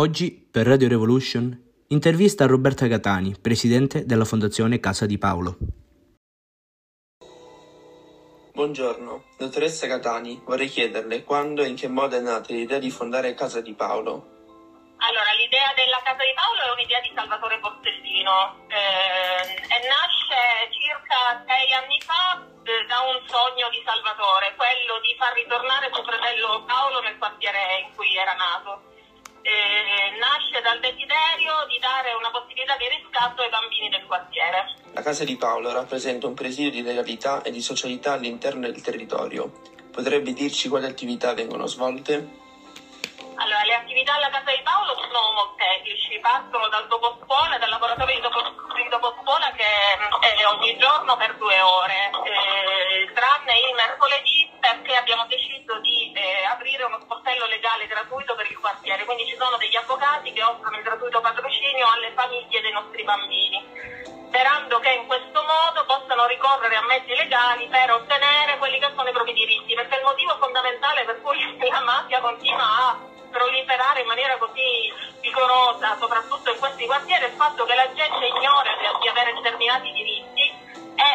Oggi, per Radio Revolution, intervista a Roberta Catani, presidente della Fondazione Casa di Paolo. Buongiorno, dottoressa Catani, vorrei chiederle quando e in che modo è nata l'idea di fondare Casa di Paolo? Allora, l'idea della Casa di Paolo è un'idea di Salvatore Borsellino eh, e nasce circa sei anni fa eh, da un sogno di Salvatore, quello di far ritornare suo fratello Paolo nel quartiere in cui era nato. Eh, nasce dal desiderio di dare una possibilità di riscatto ai bambini del quartiere. La Casa di Paolo rappresenta un presidio di legalità e di socialità all'interno del territorio. Potrebbe dirci quali attività vengono svolte? Allora, le attività alla Casa di Paolo sono molteplici, partono dal dopo scuola, dal laboratorio di dopo, di dopo scuola che è ogni giorno per due ore, eh, tranne il mercoledì avvocati che offrono il gratuito patrocinio alle famiglie dei nostri bambini sperando che in questo modo possano ricorrere a mezzi legali per ottenere quelli che sono i propri diritti, perché il motivo fondamentale per cui la mafia continua a proliferare in maniera così vigorosa, soprattutto in questi quartieri, è il fatto che la gente ignora di avere determinati diritti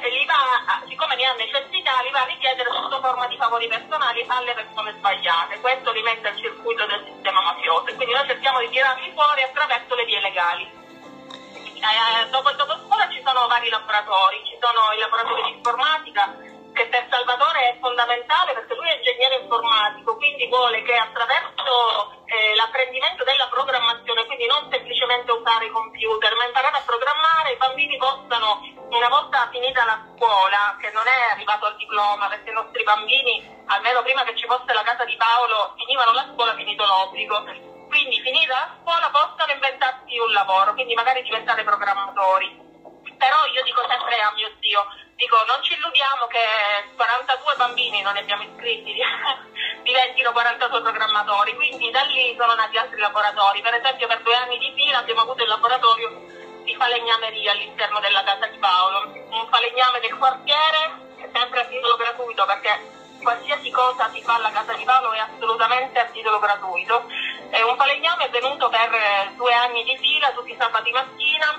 e li va, siccome ne ha necessità, li va a richiedere sotto forma di favori personali alle persone sbagliate. Questo li mette al circuito del sistema e quindi noi cerchiamo di tirarli fuori attraverso le vie legali. Eh, dopo il dopo scuola ci sono vari laboratori, ci sono i laboratori di informatica che per Salvatore è fondamentale perché lui è ingegnere informatico, quindi vuole che attraverso eh, l'apprendimento della programmazione, quindi non semplicemente usare i computer, ma imparare a programmare, i bambini possano, una volta finita la scuola, che non è arrivato al diploma, perché i nostri bambini, almeno prima che ci fosse la casa di Paolo, finivano la scuola, finito l'obbligo. Finita la scuola possono inventarsi un lavoro, quindi magari diventare programmatori. Però io dico sempre a mio zio, dico non ci illudiamo che 42 bambini non ne abbiamo iscritti diventino 42 programmatori, quindi da lì sono nati altri laboratori, per esempio per due anni di fila abbiamo avuto il laboratorio di falegnameria all'interno della casa di Paolo, un falegname del quartiere, sempre a titolo gratuito perché qualsiasi cosa si fa alla casa di Paolo è assolutamente a titolo gratuito. E un falegname è venuto per due anni di fila, tutti i sabati mattina,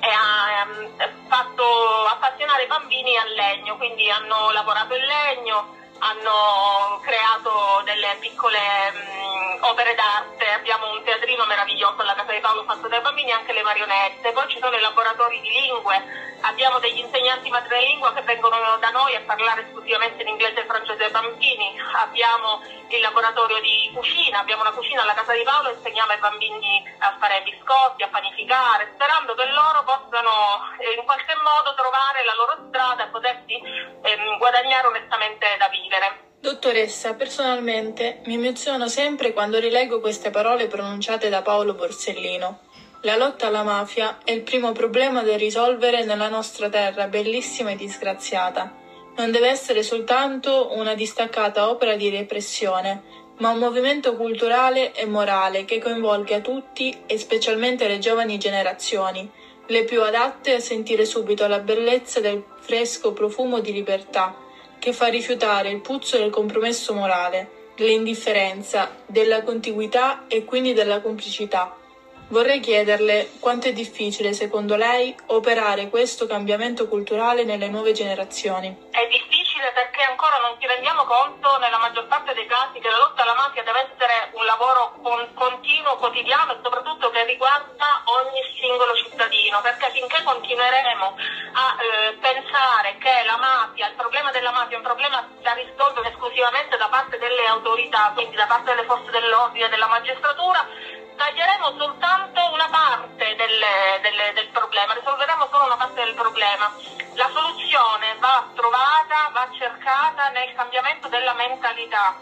e ha ehm, fatto appassionare i bambini al legno, quindi hanno lavorato in legno, hanno creato delle piccole mh, opere d'arte, abbiamo un teatrino meraviglioso alla Casa di Paolo fatto dai bambini, anche le marionette, poi ci sono i laboratori di lingue, abbiamo degli insegnanti madrelingua che vengono da noi a parlare esclusivamente in inglese e francese ai bambini, abbiamo il laboratorio di cucina, abbiamo una cucina alla Casa di Paolo e insegniamo ai bambini a fare biscotti, a panificare, sperando che loro possano eh, in qualche modo trovare la loro strada e potersi ehm, guadagnare onestamente da vivere. Dottoressa, personalmente mi emoziono sempre quando rileggo queste parole pronunciate da Paolo Borsellino. La lotta alla mafia è il primo problema da risolvere nella nostra terra bellissima e disgraziata. Non deve essere soltanto una distaccata opera di repressione, ma un movimento culturale e morale che coinvolga tutti e specialmente le giovani generazioni, le più adatte a sentire subito la bellezza del fresco profumo di libertà che fa rifiutare il puzzo del compromesso morale, dell'indifferenza, della contiguità e quindi della complicità. Vorrei chiederle quanto è difficile, secondo lei, operare questo cambiamento culturale nelle nuove generazioni. È difficile difficile perché ancora non ci rendiamo conto nella maggior parte dei casi che la lotta alla mafia deve essere un lavoro con, continuo, quotidiano e soprattutto che riguarda ogni singolo cittadino, perché finché continueremo a eh, pensare che la mafia, il problema della mafia è un problema da risolvere esclusivamente da parte delle autorità, quindi da parte delle forze dell'ordine e della magistratura, taglieremo soltanto una parte delle, delle, del problema, risolveremo solo una parte del problema. La soluzione va trovata, va cercata nel cambiamento della mentalità.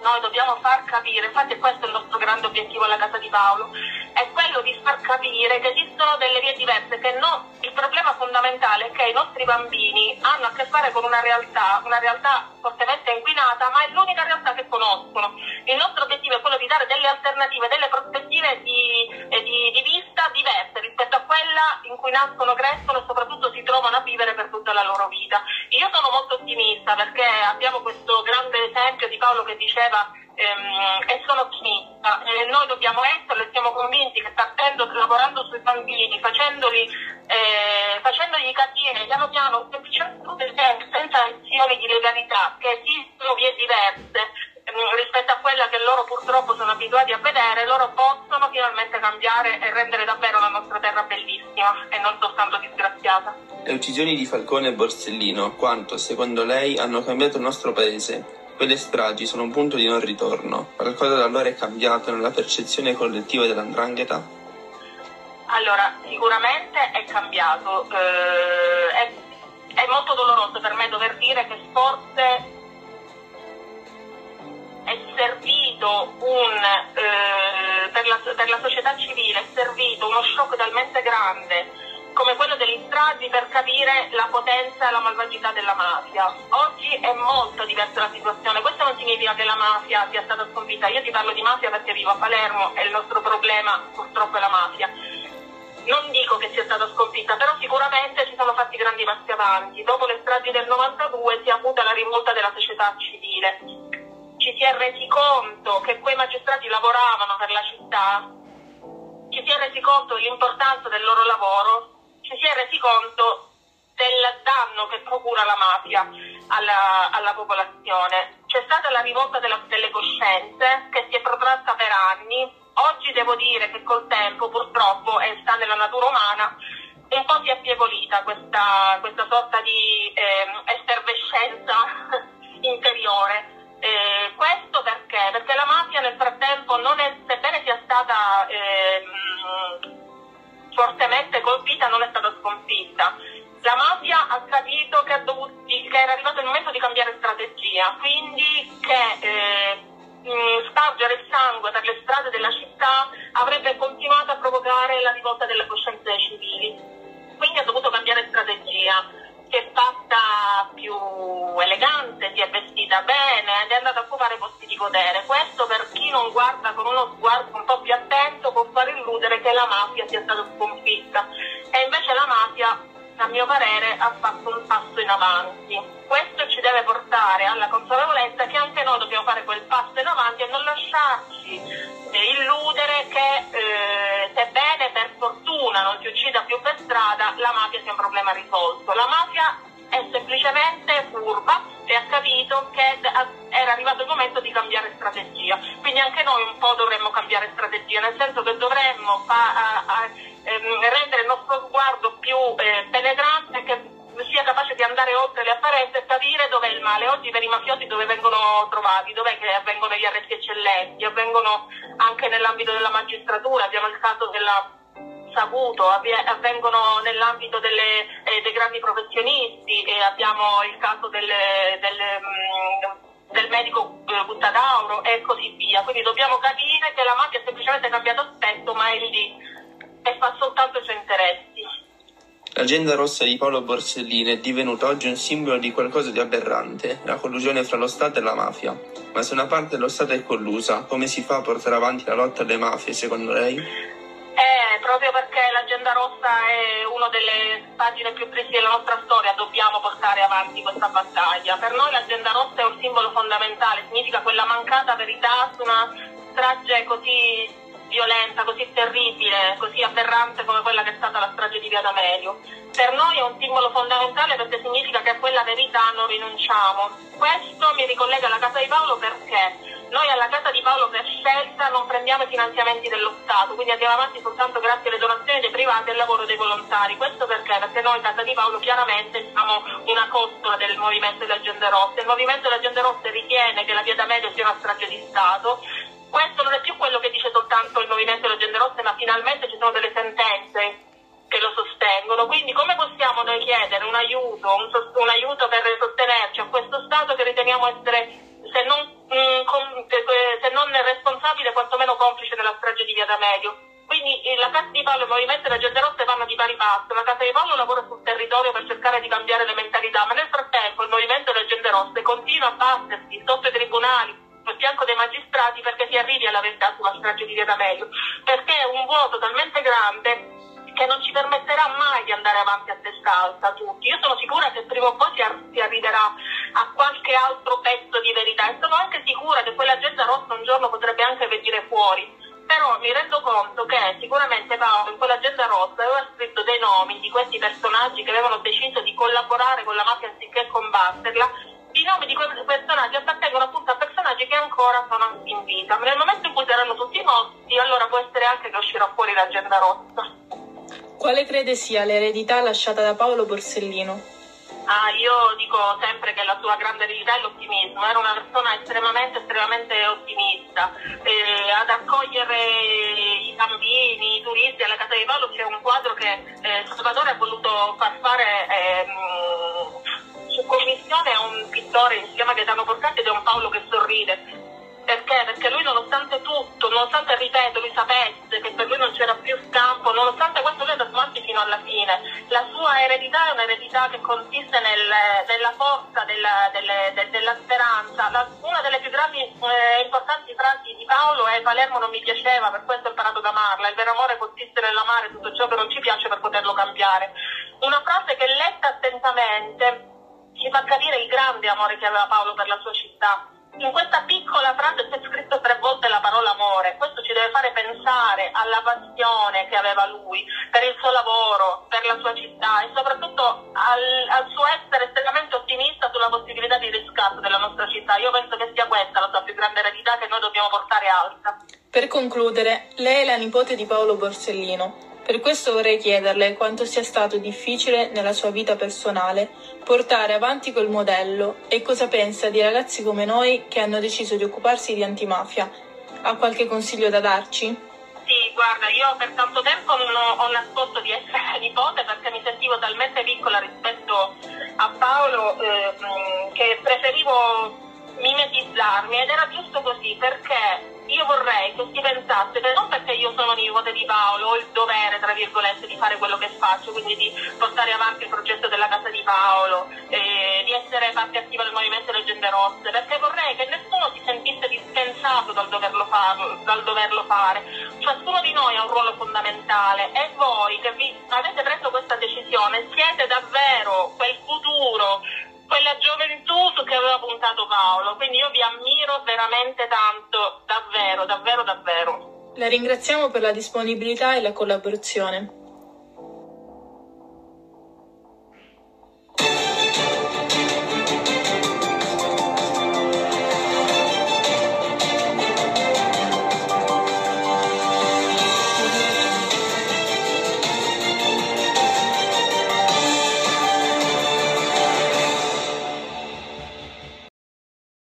Noi dobbiamo far capire, infatti questo è il nostro grande obiettivo alla Casa di Paolo, è quello di far capire che esistono delle vie diverse, che no, il problema fondamentale è che i nostri bambini hanno a che fare con una realtà, una realtà fortemente inquinata, ma è l'unica realtà che conoscono. Il nostro obiettivo è quello di dare delle alternative, delle prospettive di, eh, di, di vista diverse rispetto a quella in cui nascono, crescono e soprattutto si trovano a vivere per tutta la loro vita. Io sono molto ottimista perché abbiamo questo grande esempio di Paolo che diceva ehm, e sono ottimista. Eh, noi dobbiamo esserlo e siamo convinti che partendo, lavorando sui bambini, facendoli, eh, facendogli capire piano piano, semplicemente senza azioni di legalità, che esistono vie diverse rispetto a quella che loro purtroppo sono abituati a vedere, loro possono finalmente cambiare e rendere davvero la nostra terra bellissima e non soltanto disgraziata. Le uccisioni di Falcone e Borsellino, quanto, secondo lei, hanno cambiato il nostro paese? Quelle stragi sono un punto di non ritorno. Qualcosa da allora è cambiato nella percezione collettiva dell'andrangheta? Allora, sicuramente è cambiato. Eh, è, è molto doloroso per me dover dire che forse è servito un, eh, per, la, per, la, società civile, è servito uno shock talmente grande come quello degli stragi per capire la potenza e la malvagità della mafia. Oggi è molto diversa la situazione, questo non significa che la mafia sia stata sconfitta, io ti parlo di mafia perché vivo a Palermo e il nostro problema purtroppo è la mafia. Non dico che sia stata sconfitta, però sicuramente ci sono fatti grandi passi avanti. Dopo le stragi del 92 si è avuta la rivolta della società civile. Ci si è resi conto che quei magistrati lavoravano per la città, ci si è resi conto dell'importanza del loro lavoro ci si è resi conto del danno che procura la mafia alla, alla popolazione. C'è stata la rivolta della, delle coscienze che si è protratta per anni. Oggi devo dire che col tempo, purtroppo, e sta nella natura umana, un po' si è affievolita questa, questa sorta di eh, effervescenza interiore. Eh, questo perché? Perché la mafia nel frattempo, è, sebbene sia stata eh, fortemente colpita non è stata sconfitta. La mafia ha capito che, dovuto, che era arrivato il momento di cambiare strategia, quindi che eh, spargere il sangue per le strade della città avrebbe continuato a provocare la rivolta delle coscienze civili. Quindi ha dovuto cambiare strategia si è fatta più elegante, si è vestita potere. Questo per chi non guarda con uno sguardo un po' più attento può far illudere che la mafia sia stata sconfitta e invece la mafia a mio parere ha fatto un passo in avanti. Questo ci deve portare alla consapevolezza che anche noi dobbiamo fare quel passo in avanti e non lasciarci eh, illudere che eh, sebbene per fortuna non si uccida più per strada, la mafia sia un problema risolto. La mafia po' dovremmo cambiare strategia, nel senso che dovremmo a, a, ehm, rendere il nostro sguardo più eh, penetrante che sia capace di andare oltre le apparenze e capire dov'è il male. Oggi per i mafiosi dove vengono trovati, dov'è che avvengono gli arresti eccellenti, avvengono anche nell'ambito della magistratura, abbiamo il caso della saputo, avvengono nell'ambito delle, eh, dei grandi professionisti e abbiamo il caso delle, delle, mh, mm, del medico eh, Buttadauro e così via. Quindi dobbiamo capire che la mafia ha semplicemente cambiato aspetto ma è lì e fa soltanto i suoi interessi. L'agenda rossa di Paolo Borsellino è divenuta oggi un simbolo di qualcosa di aberrante, la collusione fra lo Stato e la mafia. Ma se una parte dello Stato è collusa, come si fa a portare avanti la lotta alle mafie, secondo lei? Proprio perché l'agenda rossa è una delle pagine più tristi della nostra storia, dobbiamo portare avanti questa battaglia. Per noi l'agenda rossa è un simbolo fondamentale, significa quella mancata verità su una strage così violenta, così terribile, così aberrante come quella che è stata la strage di Via D'Amelio. Per noi è un simbolo fondamentale perché significa che a quella verità non rinunciamo. Questo mi ricollega alla Casa di Paolo perché noi alla Casa di Paolo per scelta non prendiamo i finanziamenti dello Stato, quindi andiamo avanti soltanto grazie alle donazioni dei privati e al lavoro dei volontari. Questo perché? Perché noi Casa di Paolo chiaramente siamo una costola del movimento delle agende rosse. Il movimento delle agende rosse ritiene che la via D'Amelio sia una strage di Stato questo non è più quello che dice soltanto il Movimento delle Agende Rosse, ma finalmente ci sono delle sentenze che lo sostengono. Quindi come possiamo noi chiedere un aiuto, un, un aiuto per sostenerci a questo Stato che riteniamo essere, se non, responsabile, quantomeno complice della strage di Via D'Amelio? Quindi eh, la Casa di Paolo e il Movimento delle Agende Rosse vanno di pari passo. La Casa di Paolo lavora sul territorio per cercare di cambiare le mentalità, ma nel frattempo il Movimento delle Agende Rosse continua a battersi sotto i tribunali sul fianco dei magistrati perché si arrivi alla verità sulla strage di Via D'Amelio, perché è un vuoto talmente grande che non ci permetterà mai di andare avanti a testa alta tutti. Io sono sicura che prima o poi si, ar- si arriverà a qualche altro pezzo di verità e sono anche sicura che quell'agenda rossa un giorno potrebbe anche venire fuori. Però mi rendo conto che sicuramente Paolo in quell'agenda rossa aveva scritto dei nomi di questi personaggi che avevano deciso di collaborare con la mafia anziché combatterla i nomi di questi personaggi appartengono appunto a personaggi che ancora sono in vita. Nel momento in cui saranno tutti morti, allora può essere anche che uscirà fuori l'agenda rossa. Quale crede sia l'eredità lasciata da Paolo Borsellino? Ah, io dico sempre che la sua grande eredità è l'ottimismo, era una persona estremamente, estremamente ottimista. Eh, ad accogliere i bambini, i turisti alla casa di Paolo c'è un quadro che eh, Salvatore ha voluto far fare eh, su commissione a un pittore, si chiama Gaetano Porcati ed è un Paolo che sorride perché? Perché lui nonostante tutto, nonostante, ripeto, lui sapesse che per lui non c'era più scampo, nonostante questo fine. La sua eredità è un'eredità che consiste nel, nella forza della, delle, de, della speranza. La, una delle più grandi e eh, importanti frasi di Paolo è Palermo non mi piaceva, per questo ho imparato ad amarla. Il vero amore consiste nell'amare tutto ciò che non ci piace per poterlo cambiare. Una frase che letta attentamente ci fa capire il grande amore che aveva Paolo per la sua città in questa piccola frase c'è scritto tre volte la parola amore, questo ci deve fare pensare alla passione che aveva lui per il suo lavoro, per la sua città e soprattutto al, al suo essere estremamente ottimista sulla possibilità di riscatto della nostra città. Io penso che sia questa la sua più grande eredità che noi dobbiamo portare alta. Per concludere, lei è la nipote di Paolo Borsellino. Per questo vorrei chiederle quanto sia stato difficile nella sua vita personale portare avanti quel modello e cosa pensa di ragazzi come noi che hanno deciso di occuparsi di antimafia. Ha qualche consiglio da darci? Sì, guarda, io per tanto tempo non ho, ho nascosto di essere nipote perché mi sentivo talmente piccola rispetto a Paolo eh, che preferivo mimetizzarmi ed era giusto così perché io vorrei che si pensasse non perché io sono nipote di Paolo ho il dovere, tra virgolette, di fare quello che faccio, quindi di portare avanti il progetto della casa di Paolo, eh, di essere parte attiva del movimento Leggende Rosse, perché vorrei che nessuno si sentisse dispensato dal doverlo, farlo, dal doverlo fare. Ciascuno di noi ha un ruolo fondamentale e voi che vi avete preso Paolo, quindi io vi ammiro veramente tanto, davvero, davvero, davvero. La ringraziamo per la disponibilità e la collaborazione.